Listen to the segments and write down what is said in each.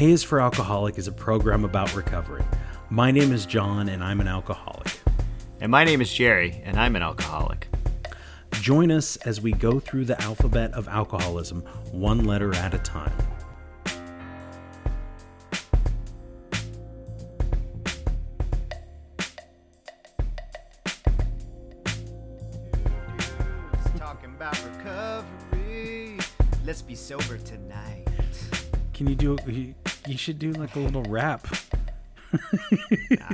A is for Alcoholic is a program about recovery. My name is John, and I'm an alcoholic. And my name is Jerry, and I'm an alcoholic. Join us as we go through the alphabet of alcoholism, one letter at a time. Should do like a little rap.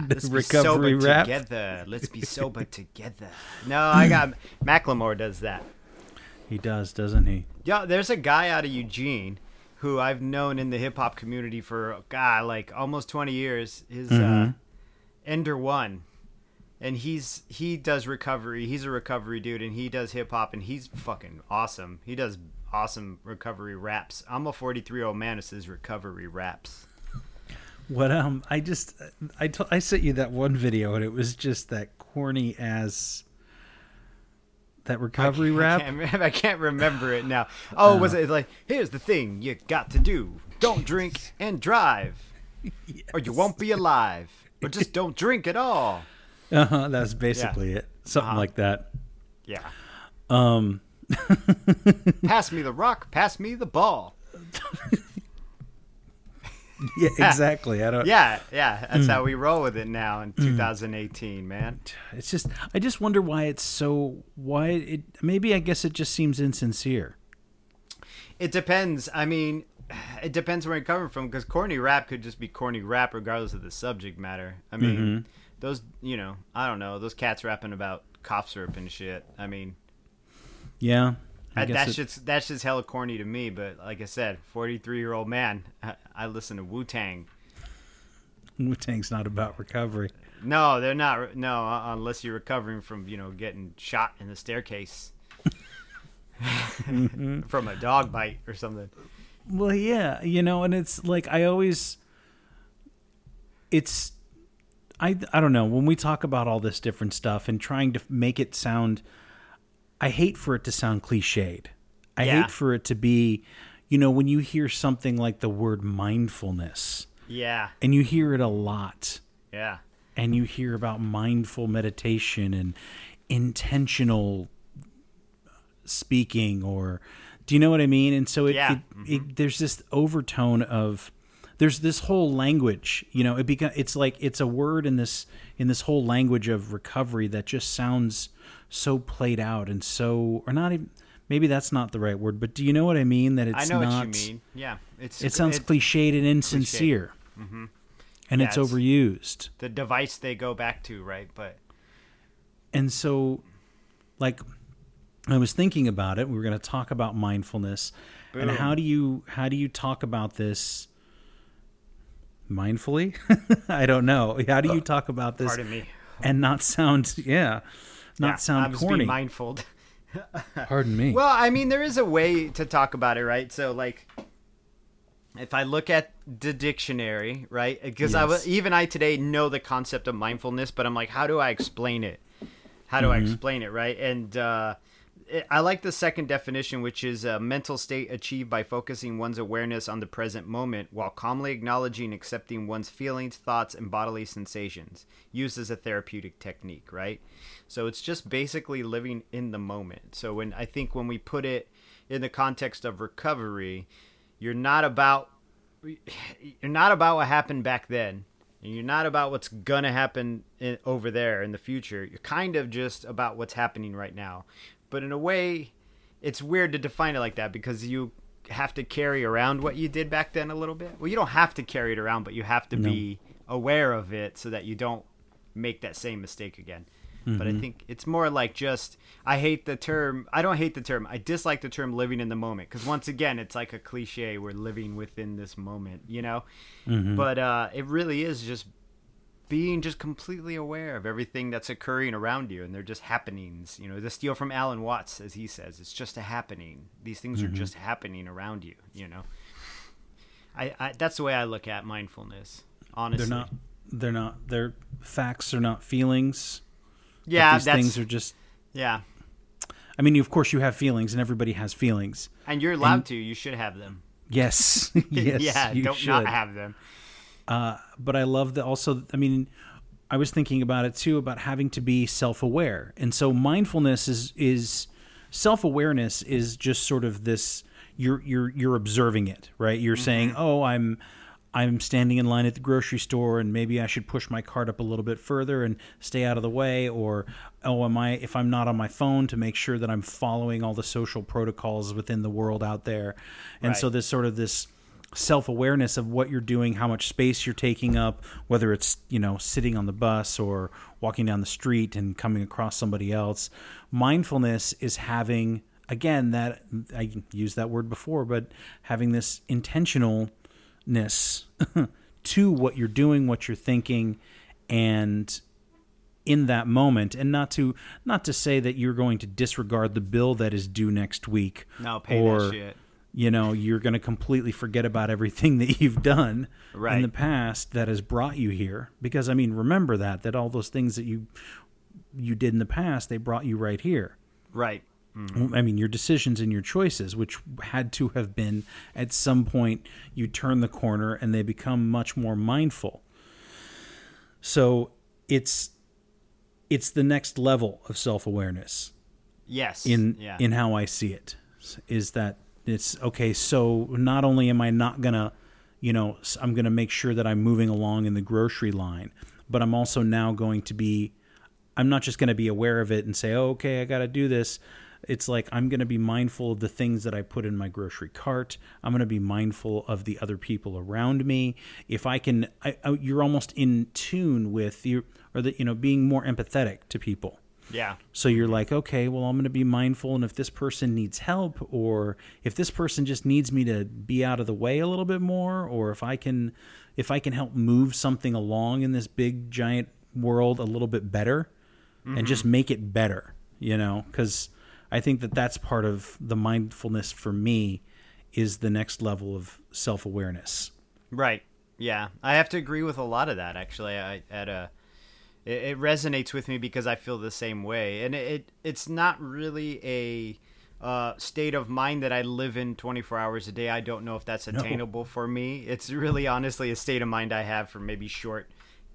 Let's be sober rap. together. Let's be sober together. No, I got Macklemore does that. He does, doesn't he? Yeah, there's a guy out of Eugene who I've known in the hip hop community for God, like almost 20 years. His uh, Ender One, and he's he does recovery. He's a recovery dude, and he does hip hop, and he's fucking awesome. He does awesome recovery raps. I'm a 43 year old man who says recovery raps. What um I just I t- I sent you that one video and it was just that corny as that recovery I rap. can't, I can't remember it now. Oh, was it like here's the thing you got to do: don't drink and drive, or you won't be alive, or just don't drink at all. Uh-huh, that's basically it. Something Uh-huh. like that. Yeah. Um Pass me the rock. Pass me the ball. yeah, exactly. I don't Yeah, yeah. That's Hmm. how we roll with it now in 2018, man. it's just I just wonder why it's so why it maybe I guess it just seems insincere. It depends. I mean, it depends where you're coming from because corny rap could just be corny rap regardless of the subject matter. I mean, Mm-hmm. those, you know, I don't know, those cats rapping about cough syrup and shit. I mean, Yeah. I that, guess that's it- just that's just hella corny to me. But like I said, 43 year old man, I, I listen to Wu Tang. Wu-Tang's not about recovery. No, they're not. No, uh, unless you're recovering from you know getting shot in the staircase from a dog bite or something. Well, yeah, you know, and it's like I always it's I I don't know, when we talk about all this different stuff and trying to make it sound I hate for it to sound cliched. I Yeah. hate for it to be, you know, when you hear something like the word mindfulness Yeah, and you hear it a lot yeah, and you hear about mindful meditation and intentional speaking or do you know what i mean and so it, Yeah. it, mm-hmm. it there's this overtone of there's this whole language you know it beca- it's like it's a word in this in this whole language of recovery that just sounds so played out and so or not even maybe that's not the right word but do you know what i mean? That it's I know not what you mean. Yeah, it's it sounds cliched and insincere. Mm-hmm. and Yeah, it's it's- overused. the device they go back to, right? But and so like i was thinking about it. We were going to talk about mindfulness. And how do you how do you talk about this mindfully i don't know how do you talk about this pardon me. and not sound yeah not Yeah, sound I'm corny mindful. pardon me Well, I mean, there is a way to talk about it, right? So, like, if I look at the dictionary, right? Because I Yes. was even I today know the concept of mindfulness, but I'm like, how do I explain it? How do I Mm-hmm. explain it, right? And uh, I like the second definition, which is a mental state achieved by focusing one's awareness on the present moment while calmly acknowledging and accepting one's feelings, thoughts, and bodily sensations, used as a therapeutic technique, right? So it's just basically living in the moment. So when I think when we put it in the context of recovery, you're not about you're not about what happened back then. And you're not about what's gonna happen in, over there in the future. You're kind of just about what's happening right now. But in a way, it's weird to define it like that because you have to carry around what you did back then a little bit. Well, you don't have to carry it around, but you have to be aware of it so that you don't make that same mistake again. But I think it's more like just I hate the term. I don't hate the term. I dislike the term living in the moment because once again, it's like a cliche. We're living within this moment, you know. But uh, it really is just being just completely aware of everything that's occurring around you, and they're just happenings. You know, the steal from Alan Watts, as he says, it's just a happening. These things are mm-hmm. just happening around you. You know, I, I that's the way I look at mindfulness. Honestly, they're not they're not their facts are not feelings Yeah, these that's things are just yeah. i mean of course you have feelings and everybody has feelings And you're allowed to. You should have them. Yes, yes, yeah, you don't should. not have them. Uh, but I love that also. I mean, I was thinking about it too about having to be self-aware, and so mindfulness is is self-awareness is just sort of this. You're you're you're observing it, right? You're saying, "Oh, I'm." I'm standing in line at the grocery store and maybe I should push my cart up a little bit further and stay out of the way or oh am I if I'm not on my phone to make sure that I'm following all the social protocols within the world out there. And so Right. there's sort of this self-awareness of what you're doing, how much space you're taking up, whether it's, you know, sitting on the bus or walking down the street and coming across somebody else. Mindfulness is having again that I used that word before, but having this intentionalness to what you're doing, what you're thinking and in that moment and not to not to say that you're going to disregard the bill that is due next week No, pay or that shit. You know you're going to completely forget about everything that you've done in the past that has brought you here because i mean remember that that all those things that you you did in the past they brought you right here Right. Mm-hmm. I mean, your decisions and your choices, which had to have been at some point, you turn the corner and they become much more mindful. So it's it's the next level of self awareness Yes. in yeah. in how I see it. Is that it's okay? So not only am I not gonna, you know, i'm gonna make sure that I'm moving along in the grocery line, but I'm also now going to be I'm not just to be aware of it and say, oh, okay, I got to do this. It's like I'm to be mindful of the things that I put in my grocery cart. I'm to be mindful of the other people around me. If I can, I, I, you're almost in tune with you, or the, you know, being more empathetic to people. Yeah. So you're like, okay, well, I'm going to be mindful. And if this person needs help, or if this person just needs me to be out of the way a little bit more, or if I can, if I can help move something along in this big giant world a little bit better, and just mm-hmm. make it better, you know, because I think that that's part of the mindfulness for me is the next level of self awareness. Right. Yeah, I have to agree with a lot of that. Actually, I at a it, it resonates with me because I feel the same way, and it, it it's not really a uh, state of mind that I live in 24 hours a day. I don't know if that's attainable for me. It's really honestly a state of mind I have for maybe short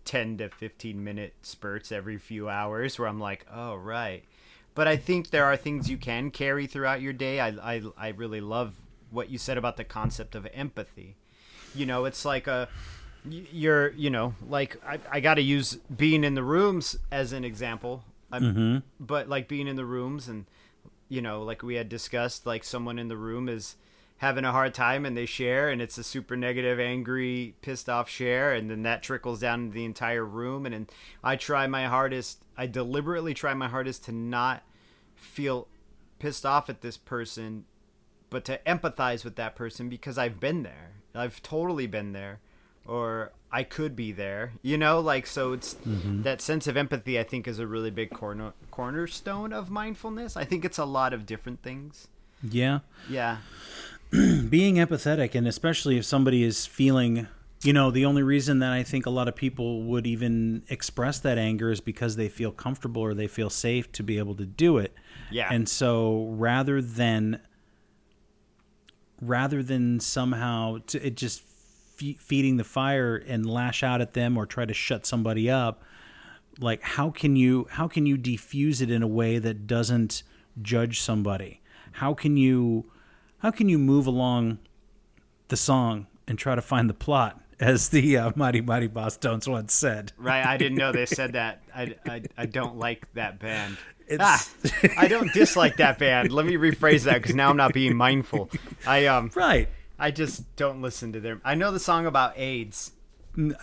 10 to 15 minute spurts every few hours where I'm like, oh, right. But I think there are things you can carry throughout your day. I, I, I really love what you said about the concept of empathy. You know, it's like a, you're, you know, like I, I got to use being in the rooms as an example. I'm, mm-hmm. But like being in the rooms and, you know, like we had discussed, like someone in the room is having a hard time and they share and it's a super negative angry pissed off share and then that trickles down to the entire room. And, then i try my hardest i deliberately try my hardest to not feel pissed off at this person but to empathize with that person because i've been there. I've totally been there or i could be there you know like so it's mm-hmm. that sense of empathy i think is a really big corner cornerstone of mindfulness. I think it's a lot of different things. Yeah. yeah. Being empathetic and especially if somebody is feeling you know the only reason that i think a lot of people would even express that anger is because they feel comfortable or they feel safe to be able to do it. Yeah. and so rather than rather than somehow to, it just fe- feeding the fire and lash out at them or try to shut somebody up like how can you how can you defuse it in a way that doesn't judge somebody how can you how can you move along the song and try to find the plot as the uh, mighty mighty Bosstones once said Right, I didn't know they said that. I, I, I don't like that band. It's- Ah, I don't dislike that band. Let me rephrase that because now I'm not being mindful. I um right I just don't listen to them. I know the song about AIDS.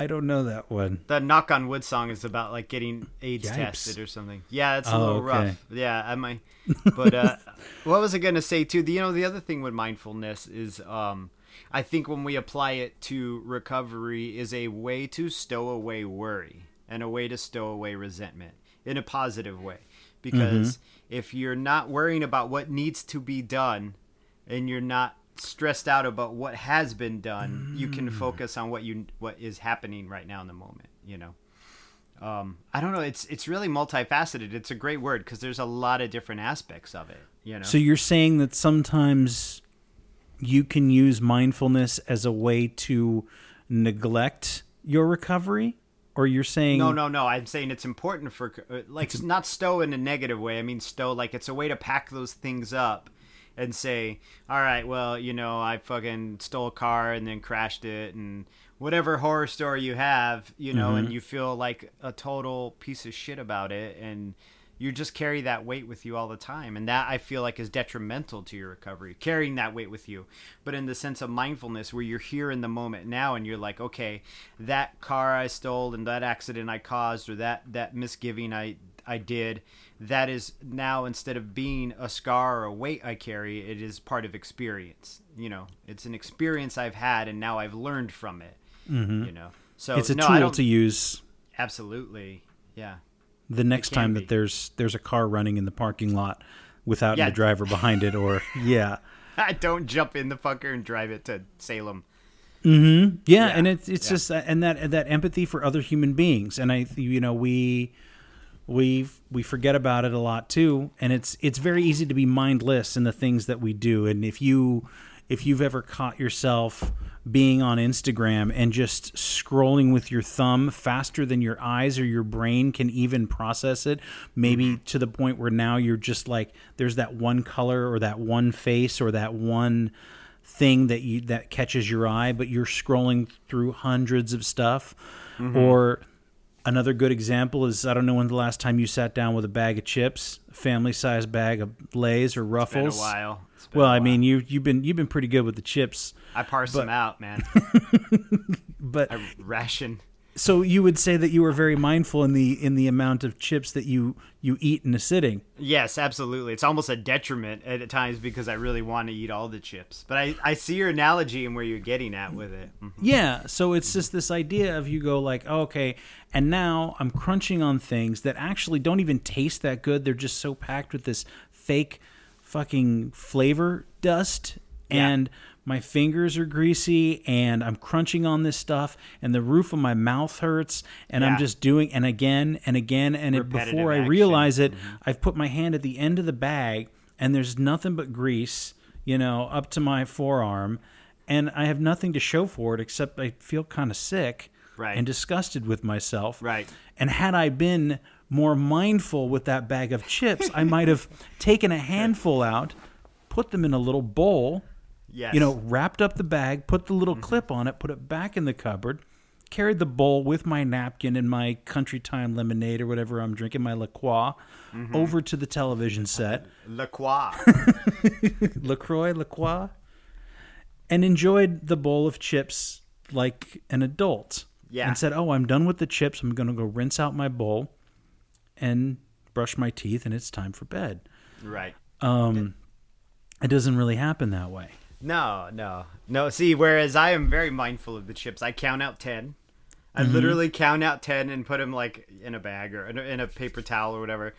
I don't know that one The Knock on Wood song is about like getting AIDS Yipes. tested or something. Yeah, it's a Oh, little okay. rough. Yeah, I might. But uh, what was I gonna say too? The, you know, the other thing with mindfulness is um, I think when we apply it to recovery is a way to stow away worry and a way to stow away resentment in a positive way. Because if you're not worrying about what needs to be done and you're not stressed out about what has been done, you can focus on what you what is happening right now in the moment, you know. Um, I don't know. It's it's really multifaceted. It's a great word because there's a lot of different aspects of it. You know. so you're saying that sometimes you can use mindfulness as a way to neglect your recovery or you're saying No, no, no. I'm saying it's important for uh, like not stow in a negative way. I mean stow like it's a way to pack those things up and say, "All right, well, you know, I fucking stole a car and then crashed it and whatever horror story you have, you know, and mm-hmm. you feel like a total piece of shit about it and you just carry that weight with you all the time and that i feel like is detrimental to your recovery carrying that weight with you but in the sense of mindfulness where you're here in the moment now and you're like okay that car i stole and that accident i caused or that that misgiving i i did that is now instead of being a scar or a weight i carry it is part of experience you know it's an experience i've had and now i've learned from it mm-hmm. you know so it's a no, tool to use absolutely yeah the next time be. that there's there's a car running in the parking lot without Yeah. the driver behind it or yeah I don't jump in the fucker and drive it to Salem. yeah, Yeah, and it's it's yeah. just that, and that that empathy for other human beings and i you know we we we forget about it a lot too. And it's it's very easy to be mindless in the things that we do. And if you if you've ever caught yourself being on Instagram and just scrolling with your thumb faster than your eyes or your brain can even process it, maybe mm-hmm. to the point where now you're just like there's that one color or that one face or that one thing that you that catches your eye, but you're scrolling through hundreds of stuff. Mm-hmm. Or another good example is I don't know when the last time you sat down with a bag of chips, family sized bag of Lay's or Been a Ruffles. while. It's been Well, a I while. mean you you've been you've been pretty good with the chips, I parse them out, man. but I ration. So you would say that you were very mindful in the in the amount of chips that you you eat in a sitting. Yes, absolutely. It's almost a detriment at times because I really want to eat all the chips. But I, I see your analogy and where you're getting at with it. Mhm. Yeah, so it's just this idea of you go like, oh, okay, and now I'm crunching on things that actually don't even taste that good. They're just so packed with this fake fucking flavor dust Yeah. and my fingers are greasy and I'm crunching on this stuff and the roof of my mouth hurts and I'm just doing and again and again and it, before I action. Mm-hmm. realize it, I've put my hand at the end of the bag and there's nothing but grease, you know, up to my forearm and I have nothing to show for it except I feel kind of sick Right. and disgusted with myself. Right. And had I been more mindful with that bag of chips, I might have taken a handful out, put them in a little bowl, Yes. you know, wrapped up the bag, put the little mm-hmm. clip on it, put it back in the cupboard, carried the bowl with my napkin and my country time lemonade or whatever I'm drinking, my La Croix, mm-hmm. over to the television uh, set. La Croix. LaCroix, LaCroix, and enjoyed the bowl of chips like an adult. Yeah. And said, Oh, I'm done with the chips. I'm going to go rinse out my bowl and brush my teeth, and it's time for bed. right. Um, it doesn't really happen that way. No, no, no. See, whereas I am very mindful of the chips, I count out ten. I Mm-hmm. literally count out ten and put them like in a bag or in a, in a paper towel or whatever,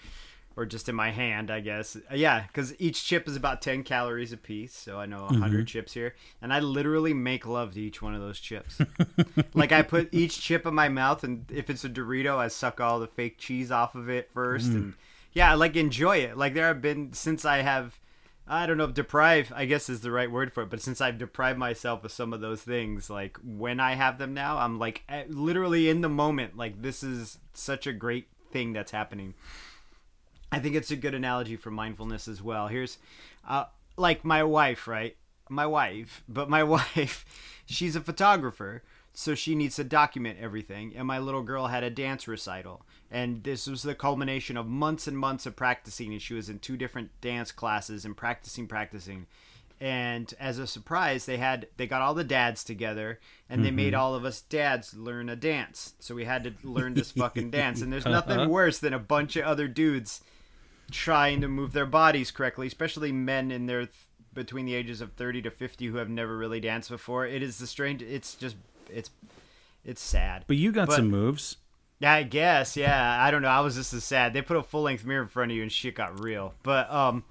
or just in my hand, I guess. Uh, Yeah, because each chip is about ten calories a piece, so I know a 100 Mm-hmm. chips here, and I literally make love to each one of those chips. like I put each chip in my mouth, and if it's a Dorito, I suck all the fake cheese off of it first, Mm. and yeah, I like enjoy it. Like there have been since I have. I don't know if deprive, I guess is the right word for it, but since I've deprived myself of some of those things, like when I have them now, I'm like eh, literally in the moment, like this is such a great thing that's happening. I think it's a good analogy for mindfulness as well. Here's, uh, like my wife, right? My wife, but my wife, she's a photographer, so she needs to document everything. And my little girl had a dance recital, and this was the culmination of months and months of practicing. And she was in two different dance classes and practicing, practicing. And as a surprise, they had they got all the dads together, and they made mm-hmm. all of us dads learn a dance. So we had to learn this fucking dance. And there's uh-huh. nothing worse than a bunch of other dudes trying to move their bodies correctly, especially men in their th- between the ages of 30 to 50 who have never really danced before. It is the strange it's just it's it's sad. But you got But- some moves. I guess, yeah. I don't know. I was just as sad. They put a full length mirror in front of you and shit got real. But um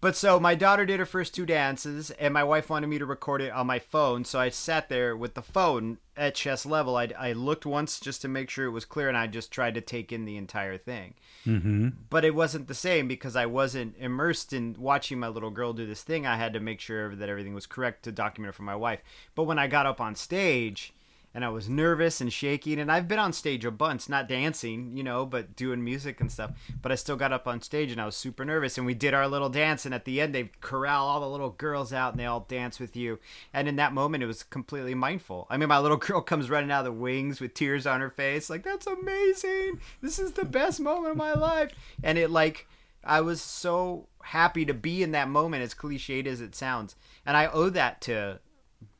But so my daughter did her first two dances, and my wife wanted me to record it on my phone. So I sat there with the phone at chest level. I, I looked once just to make sure it was clear, and I just tried to take in the entire thing. Mm-hmm. But it wasn't the same because I wasn't immersed in watching my little girl do this thing. I had to make sure that everything was correct to document it for my wife. But when I got up on stage, and I was nervous and shaking. And I've been on stage a bunch, not dancing, you know, but doing music and stuff. But I still got up on stage and I was super nervous. And we did our little dance. And at the end, they corral all the little girls out and they all dance with you. And in that moment, it was completely mindful. I mean, my little girl comes running out of the wings with tears on her face, like, that's amazing. This is the best moment of my life. And it, like, I was so happy to be in that moment, as cliched as it sounds. And I owe that to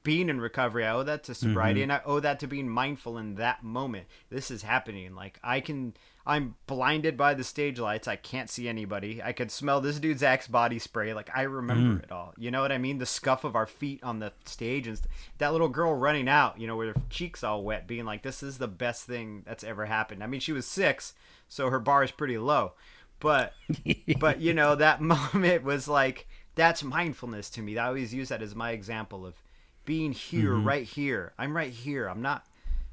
being in recovery. I owe that to sobriety, Mm-hmm. and I owe that to being mindful in that moment. This is happening. Like I can, I'm blinded by the stage lights. I can't see anybody. I could smell this dude's Axe body spray. Like I remember Mm. it all. You know what I mean? The scuff of our feet on the stage, and st- that little girl running out. You know, with her cheeks all wet, being like, "This is the best thing that's ever happened." I mean, she was six, so her bar is pretty low, but but you know that moment was like that's mindfulness to me. I always use that as my example of being here, Mm-hmm. right here. I'm right here. I'm not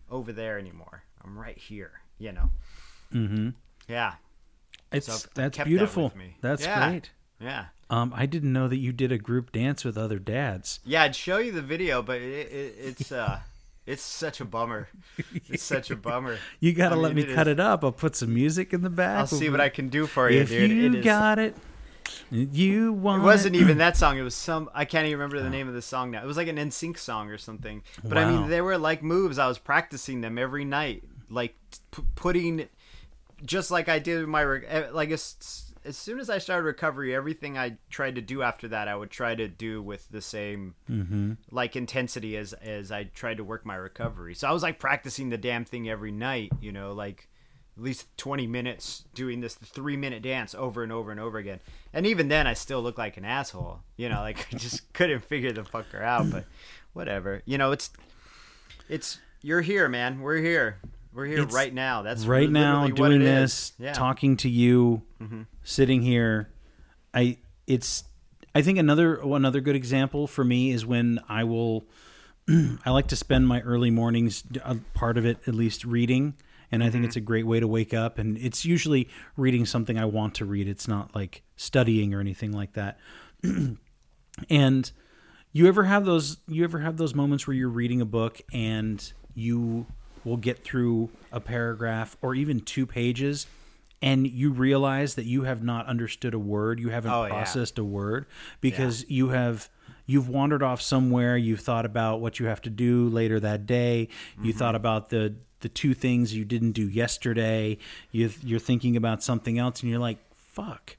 over there anymore. I'm right here. You know. Mm-hmm. Yeah. It's So that's beautiful. me. That's Yeah. great. Yeah. Um, I didn't know that you did a group dance with other dads. Yeah. I'd show you the video, but it, it, it's uh, it's such a bummer. It's such a bummer. You got to let mean, me it cut is- it up. I'll put some music in the back. I'll see what I can do for you, If dude. you it is, got it, you want It wasn't even that song. It was some. I can't even remember the name of the song now. It was like an NSYNC song or something. But I mean, they were like moves. I was practicing them every night, like p- putting, just like I did with my eh, like as as soon as I started recovery, everything I tried to do after that, I would try to do with the same Mm-hmm. like intensity as as I tried to work my recovery. So I was like practicing the damn thing every night. You know, like at least 20 minutes doing this three minute dance over and over and over again. And even then, I still look like an asshole. You know, like I just couldn't figure the fucker out. But whatever. You know, it's it's you're here, man. We're here. We're here It's right now. That's right now doing this. Yeah. talking to you, Mm-hmm. sitting here. I it's I think another another good example for me is when I will I like to spend my early mornings a part of it at least reading and I think Mm-hmm. it's a great way to wake up and it's usually reading something I want to read. It's not like studying or anything like that. and you ever have those you ever have those moments where you're reading a book and you will get through a paragraph or even two pages and you realize that you have not understood a word you haven't Oh, yeah. processed a word because you have you've wandered off somewhere you've thought about what you have to do later that day you Mm-hmm. thought about the the two things you didn't do yesterday. You you're thinking about something else and you're like fuck.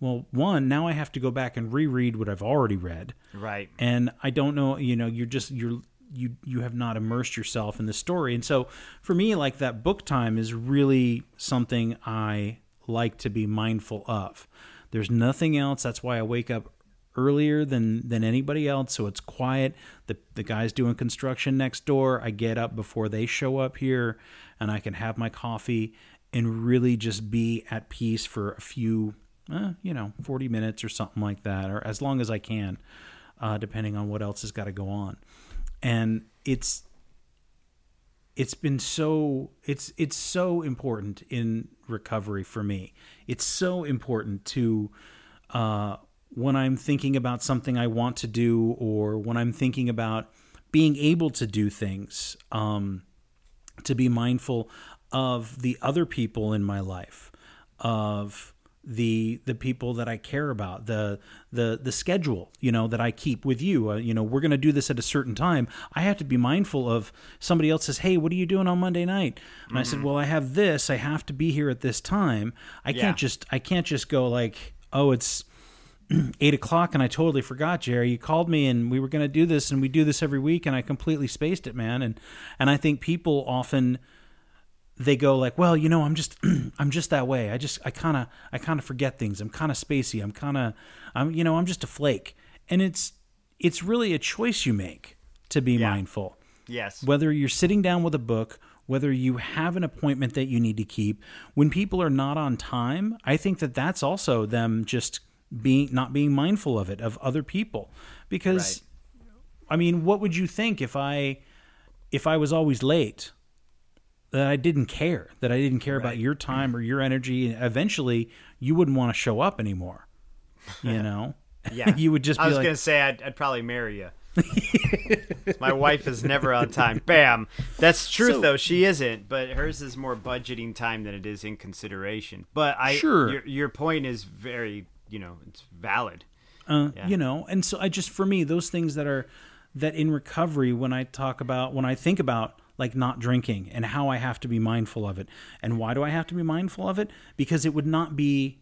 Well one now i have to go back and reread what i've already read. Right. and i don't know you know you're just you're you you have not immersed yourself in the story. And so for me like that book time is really something i like to be mindful of. There's nothing else. That's why i wake up earlier than than anybody else so it's quiet. The the guys doing construction next door. I get up before they show up here and i can have my coffee and really just be at peace for a few uh, you know 40 minutes or something like that or as long as i can uh, depending on what else has got to go on. And it's it's been so it's it's so important in recovery for me. It's so important to uh, when i'm thinking about something i want to do or when i'm thinking about being able to do things um, to be mindful of the other people in my life of the the people that I care about the the the schedule you know that I keep with you. Uh, you know we're going to do this at a certain time. I have to be mindful of somebody else says hey what are you doing on Monday night? And I said well I have this. I have to be here at this time. I Yeah. can't just I can't just go like oh it's eight o'clock and I totally forgot, Jerry. You called me and we were going to do this and we do this every week and I completely spaced it, man. And and I think people often they go like, well, you know, I'm just I'm just that way. I just I kind of I kind of forget things. I'm kind of spacey. I'm kind of I'm you know I'm just a flake. And it's it's really a choice you make to be Yeah. mindful Yes. whether you're sitting down with a book, whether you have an appointment that you need to keep, when people are not on time, I think that that's also them just being not being mindful of it of other people because I mean, what would you think if I if I was always late? That I didn't care, that I didn't care about your time or your energy. Eventually, you wouldn't want to show up anymore. You know, Yeah, you would just I was like, gonna say I'd, I'd probably marry you. My wife is never on time. Bam. That's truth So- though. She isn't, but hers is more budgeting time than it is in consideration. But I Sure. Your, your point is very, you know, it's valid. uh, Yeah. you know and so i just for me those things that are that in recovery when i talk about when i think about like not drinking and how i have to be mindful of it and why do i have to be mindful of it because it would not be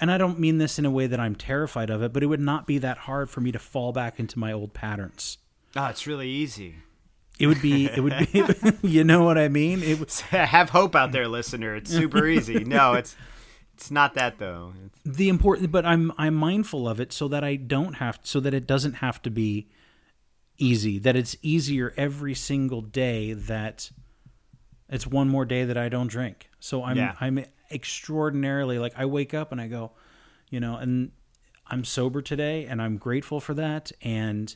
and i don't mean this in a way that i'm terrified of it but it would not be that hard for me to fall back into my old patterns Oh, it's really easy. it would be it would be you know what i mean it would, Have hope out there, listener. It's super easy. No, it's it's not that though. It's, the important but i'm i'm mindful of it so that i don't have so that it doesn't have to be easy that it's easier every single day that it's one more day that i don't drink so i'm Yeah. i'm extraordinarily like i wake up and i go you know and i'm sober today and i'm grateful for that and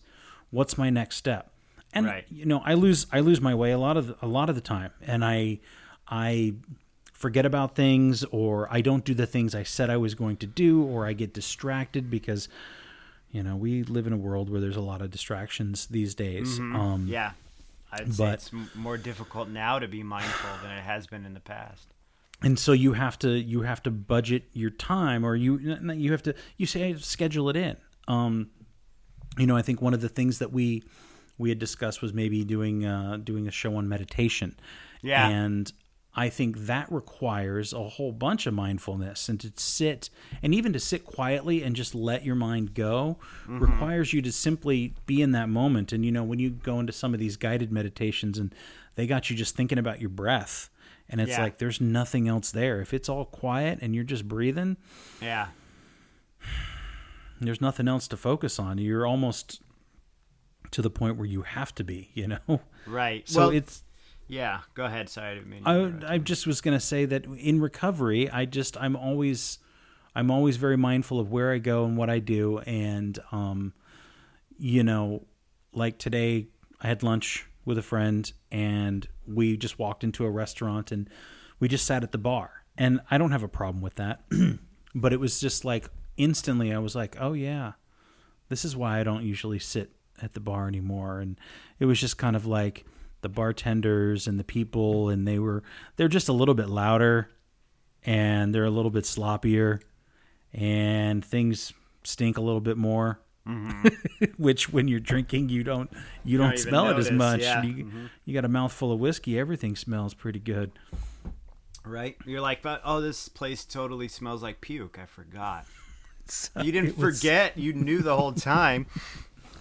what's my next step and Right. you know i lose i lose my way a lot of the, a lot of the time and i i forget about things or I don't do the things I said I was going to do or I get distracted because you know we live in a world where there's a lot of distractions these days. Um yeah, I'd say But- it's more difficult now to be mindful than it has been in the past. and so you have to you have to budget your time or you you have to you say schedule it in. Um you know i think one of the things that we we had discussed was maybe doing uh doing a show on meditation. Yeah. and i think that requires a whole bunch of mindfulness and to sit and even to sit quietly and just let your mind go Mm-hmm. requires you to simply be in that moment and you know when you go into some of these guided meditations and they got you just thinking about your breath and it's Yeah. like there's nothing else there if it's all quiet and you're just breathing Yeah, there's nothing else to focus on you're almost to the point where you have to be you know right. so well, it's yeah. Go ahead. Sorry, I didn't mean. I. I just was going to say that in recovery, I just I'm always I'm always very mindful of where I go and what I do, and um, you know, like today I had lunch with a friend, and we just walked into a restaurant and we just sat at the bar, and I don't have a problem with that, but it was just like instantly I was like, oh yeah, this is why I don't usually sit at the bar anymore. And it was just kind of like the bartenders and the people, and they were they're just a little bit louder, and they're a little bit sloppier, and things stink a little bit more. Mm-hmm. Which, when you're drinking, you don't you don't even smell it as much. yeah. You, mm-hmm. you got a mouthful of whiskey, everything smells pretty good. Right? You're like, but oh, this place totally smells like puke. I forgot. So You didn't was- forget. You knew the whole time.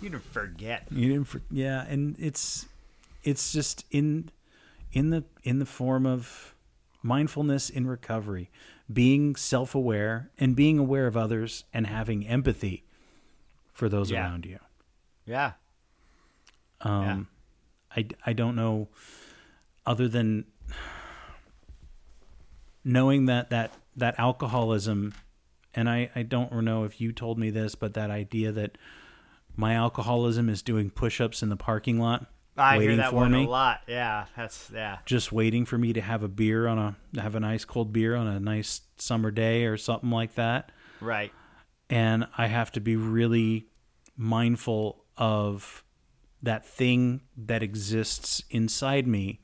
You didn't forget. You didn't, for, yeah, and it's it's just in in the in the form of mindfulness in recovery, being self aware and being aware of others and having empathy for those Yeah. around you. Yeah. Um, I I don't know other than knowing that that that alcoholism, and I I don't know if you told me this, but that idea that my alcoholism is doing push-ups in the parking lot I waiting hear that for one me a lot. Yeah, that's yeah. just waiting for me to have a beer on a have a nice cold beer on a nice summer day or something like that Right. and I have to be really mindful of that thing that exists inside me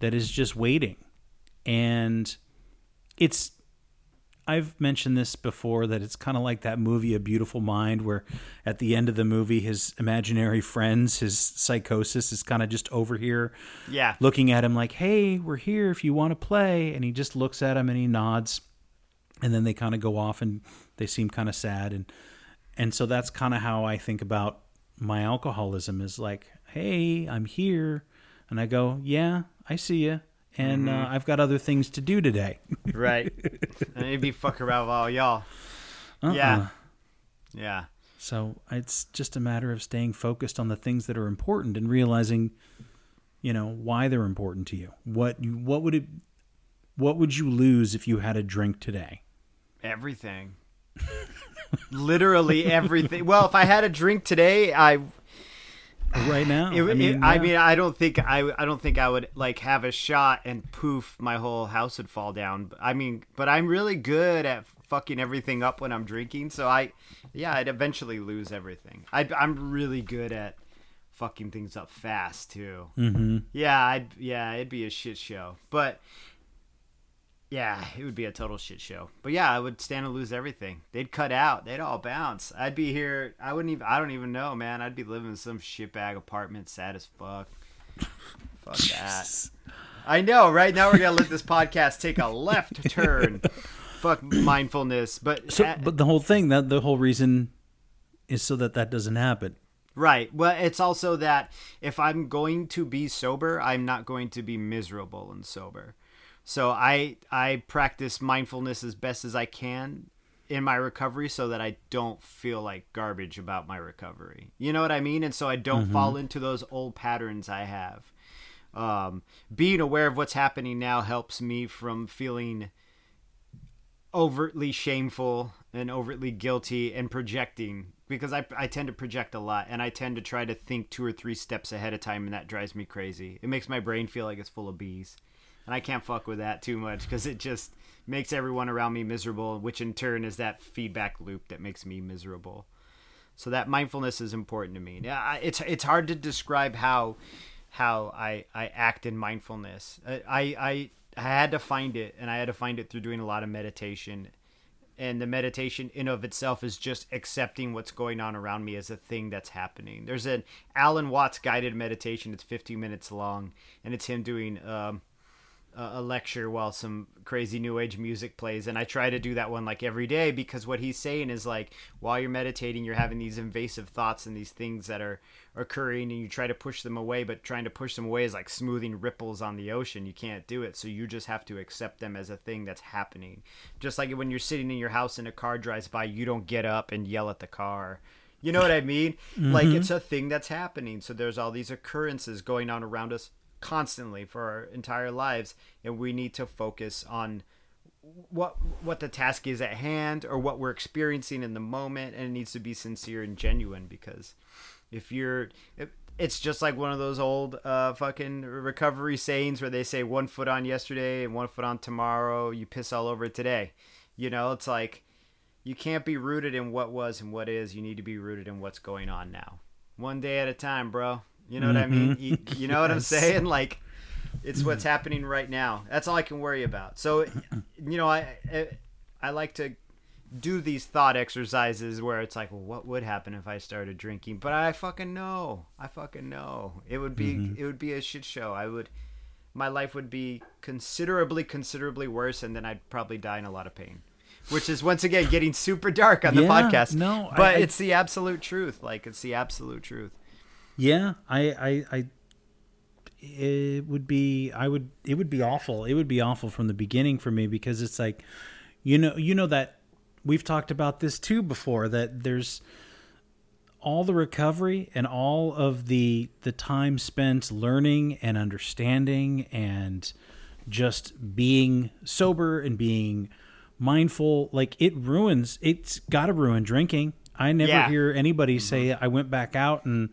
that is just waiting and it's I've mentioned this before that it's kind of like that movie A Beautiful Mind where at the end of the movie his imaginary friends his psychosis is kind of just over here Yeah. looking at him like, "Hey, we're here if you want to play." And he just looks at him and he nods. And then they kind of go off and they seem kind of sad and and so that's kind of how I think about my alcoholism is like, "Hey, I'm here." And I go, "Yeah, I see you." And uh, I've got other things to do today. Right. and be fuck around with all y'all. Uh-uh. Yeah. Yeah. So it's just a matter of staying focused on the things that are important and realizing, you know, why they're important to you. What you, what would it what would you lose if you had a drink today? Everything. Literally everything. Well, if I had a drink today, I right now. It, I it- mean, I mean, I don't think I, I don't think I would like have a shot and poof, my whole house would fall down. I mean, but I'm really good at fucking everything up when I'm drinking. So I, yeah, I'd eventually lose everything. I, I'm really good at fucking things up fast too. Mhm. Yeah, I'd yeah, it'd be a shit show. But yeah, it would be a total shit show. But yeah, I would stand to lose everything. They'd cut out. They'd all bounce. I'd be here. I wouldn't even. I don't even know, man. I'd be living in some shitbag apartment, sad as fuck. fuck that. I know. Right now, we're gonna let this podcast take a left turn. fuck mindfulness, but So, uh, but the whole thing that the whole reason is so that that doesn't happen. Right. Well, it's also that if I'm going to be sober, I'm not going to be miserable and sober. So I I practice mindfulness as best as I can in my recovery so that I don't feel like garbage about my recovery. You know what I mean? And so I don't fall into those old patterns I have. Um, being aware of what's happening now helps me from feeling overtly shameful and overtly guilty and projecting because I, I tend to project a lot and I tend to try to think two or three steps ahead of time and that drives me crazy. It makes my brain feel like it's full of bees. And I can't fuck with that too much because it just makes everyone around me miserable, which in turn is that feedback loop that makes me miserable. So that mindfulness is important to me. Yeah, it's it's hard to describe how how I I act in mindfulness. I I I had to find it, and I had to find it through doing a lot of meditation. And the meditation in of itself is just accepting what's going on around me as a thing that's happening. There's an Alan Watts guided meditation. It's 15 minutes long, and it's him doing um, a lecture while some crazy new age music plays and i try to do that one like every day because what he's saying is like while you're meditating you're having these invasive thoughts and these things that are occurring and you try to push them away but trying to push them away is like smoothing ripples on the ocean. You can't do it so you just have to accept them as a thing that's happening. Just like when you're sitting in your house and a car drives by you don't get up and yell at the car. You know what i mean? Like mm-hmm. it's a thing that's happening. So there's all these occurrences going on around us constantly for our entire lives and we need to focus on what what the task is at hand or what we're experiencing in the moment and it needs to be sincere and genuine because if you're it, it's just like one of those old uh, fucking recovery sayings where they say one foot on yesterday and one foot on tomorrow you piss all over today. You know it's like you can't be rooted in what was and what is. You need to be rooted in what's going on now. One day at a time bro you know what i mm-hmm. mean? You, you know what i'm saying? Like it's what's mm. happening right now. That's all i can worry about. So you know i i, I like to do these thought exercises where it's like well what would happen if i started drinking? But i fucking know. I fucking know. It would be mm-hmm. it would be a shit show. I would my life would be considerably considerably worse and then i'd probably die in a lot of pain. Which is once again getting super dark on the Yeah, podcast. no, I- but I- it's the absolute truth. Like it's the absolute truth Yeah, I, I, I, it would be, I would, it would be awful. It would be awful from the beginning for me because it's like, you know, you know that we've talked about this too before that there's all the recovery and all of the the time spent learning and understanding and just being sober and being mindful like it ruins it's got to ruin drinking i never Yeah. hear anybody mm-hmm. say i went back out and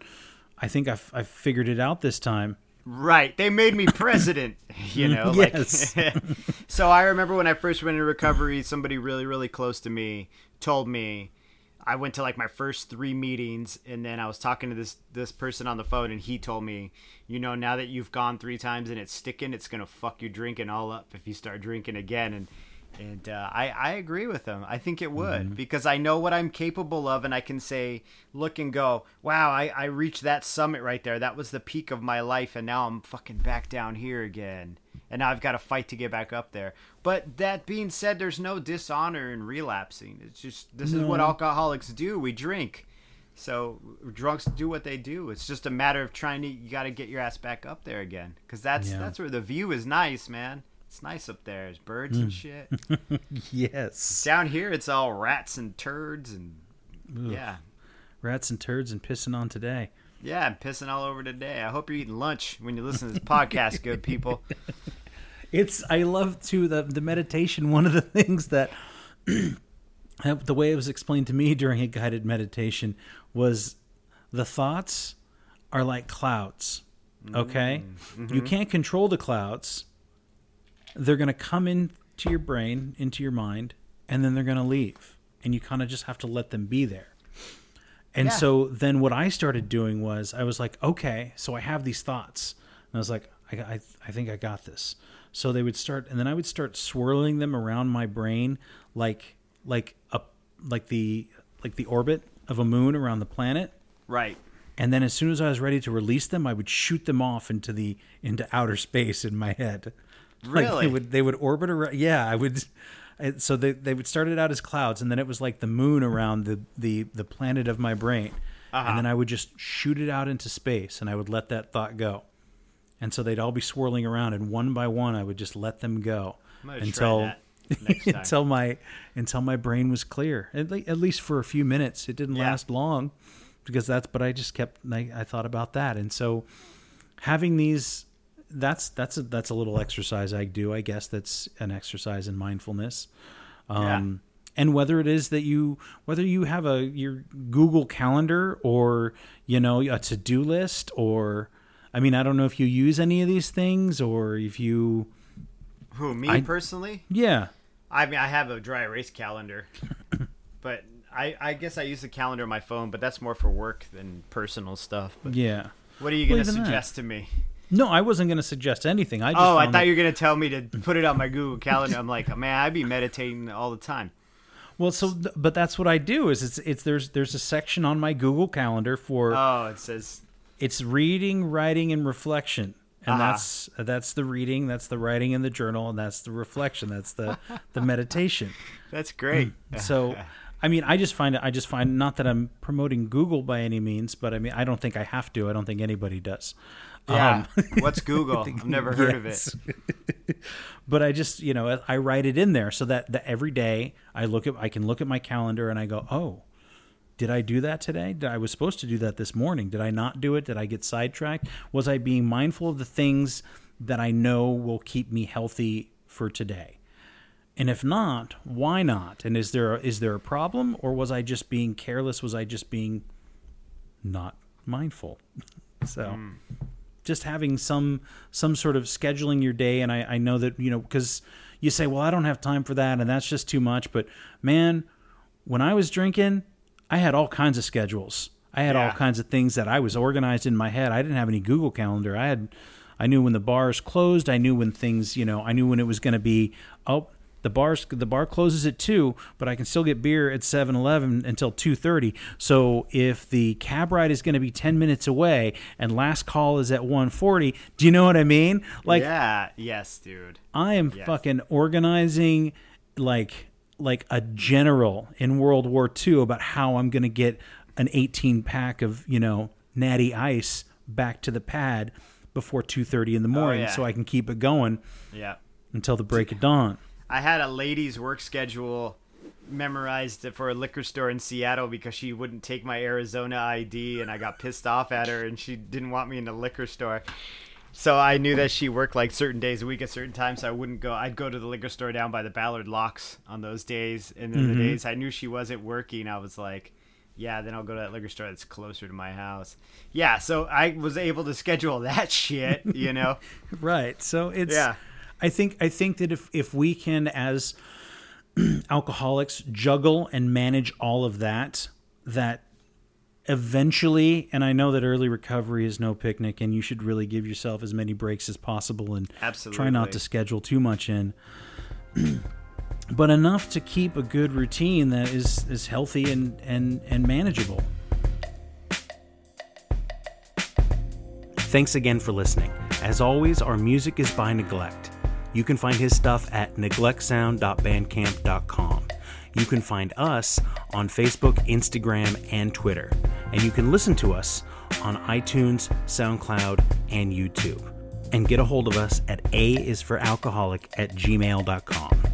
i think i've, I've figured it out this time Right. They made me president, you know? Like, Yes. so I remember when I first went into recovery, somebody really, really close to me told me I went to like my first three meetings and then I was talking to this this person on the phone and he told me, you know, now that you've gone three times and it's sticking, it's gonna fuck your drinking all up if you start drinking again and and uh, I, I agree with him. I think it would because I know what I'm capable of, and I can say, look and go, wow, I, I reached that summit right there. That was the peak of my life, and now I'm fucking back down here again. And now I've got to fight to get back up there. But that being said, there's no dishonor in relapsing. It's just this is what alcoholics do. We drink. So drunks do what they do. It's just a matter of trying to. You got to get your ass back up there again, because that's Yeah. that's where the view is nice, man. It's nice up there. There's birds and mm. shit. yes Down here, it's all rats and turds and yeah, rats and turds and pissing on today yeah. I'm pissing all over today. I hope you're eating lunch when you listen to this podcast, good people. it's i love too the the meditation one of the things that the way it was explained to me during a guided meditation was the thoughts are like clouds. Okay? Mm, mm-hmm. You can't control the clouds. They're going to come into your brain, into your mind, and then they're going to leave. And you kind of just have to let them be there. And Yeah. so then what I started doing was I was like, okay, so I have these thoughts. And I was like, I, I, I think I got this. So they would start, and then I would start swirling them around my brain like like a like the like the orbit of a moon around the planet. Right. And then as soon as I was ready to release them, I would shoot them off into the into outer space in my head. Like Really? they would they would orbit around. Yeah, I would. So they they would start it out as clouds, and then it was like the moon around the the the planet of my brain, Uh-huh. and then I would just shoot it out into space, and I would let that thought go. And so they'd all be swirling around, and one by one, I would just let them go I'm gonna try until until my until my brain was clear. At, le- at least for a few minutes. It didn't Yeah. last long because that's. But I just kept. I, I thought about that, and so having these. That's that's a, that's a little exercise I do. I guess that's an exercise in mindfulness. Um, And whether it is that you whether you have a your Google Calendar or you know a to do list or I mean I don't know if you use any of these things or if you Who me I- personally? yeah I mean, I have a dry erase calendar, but I I guess I use the calendar on my phone, but that's more for work than personal stuff. But yeah. what are you gonna Well, even that. suggest to me? No, I wasn't going to suggest anything. I just Oh, I thought that- you were gonna tell me to put it on my Google Calendar. I'm like, man, I'd be meditating all the time. well, so th- but that's what I do. Is it's it's there's there's a section on my Google Calendar for Oh, it says it's reading, writing, and reflection, and Uh-huh. that's that's the reading, that's the writing in the journal, and that's the reflection, that's the the meditation. that's great. So, I mean, I just find it. I just find not that I'm promoting Google by any means, but I mean, I don't think I have to. I don't think anybody does. Yeah. Um, What's Google? I've never heard of it. But I just, you know, I write it in there so that, that every day I look at, I can look at my calendar and I go, oh, did I do that today? Did, I was supposed to do that this morning. Did I not do it? Did I get sidetracked? Was I being mindful of the things that I know will keep me healthy for today? And if not, why not? And is there is there a problem, or was I just being careless? Was I just being not mindful? so just having some some sort of scheduling your day. And I, I know that you know because you say well i don't have time for that and that's just too much. But man when i was drinking i had all kinds of schedules. I had all kinds of things that i was organized in my head. I didn't have any google calendar. I had i knew when the bars closed. I knew when things you know i knew when it was going to be oh the bars the bar closes at 2 but i can still get beer at 7-eleven until 2.30 so if the cab ride is going to be 10 minutes away and last call is at 1.40 do you know what i mean like yeah. Yes, dude. I am Yes. fucking organizing like like a general in World War II about how I'm going to get an 18 pack of, you know, natty ice back to the pad before 2:30 in the oh, morning yeah. so I can keep it going Yeah. until the break of dawn. I had a lady's work schedule memorized for a liquor store in Seattle because she wouldn't take my Arizona ID and I got pissed off at her and she didn't want me in the liquor store. So I knew that she worked like certain days a week at certain times, so I wouldn't go. I'd go to the liquor store down by the Ballard Locks on those days, and then the mm-hmm. days I knew she wasn't working, I was like, "Yeah, then I'll go to that liquor store that's closer to my house." Yeah, so I was able to schedule that shit, you know. Right. So it's Yeah. I think I think that if if we can as alcoholics juggle and manage all of that that eventually and I know that early recovery is no picnic and you should really give yourself as many breaks as possible and try not to schedule too much in but enough to keep a good routine that is is healthy and and and manageable. Thanks again for listening. As always, our music is by Neglect. You can find his stuff at neglectsound.bandcamp.com. You can find us on Facebook, Instagram, and Twitter. And you can listen to us on iTunes, SoundCloud, and YouTube. And get a hold of us at A is for alcoholic at gmail.com.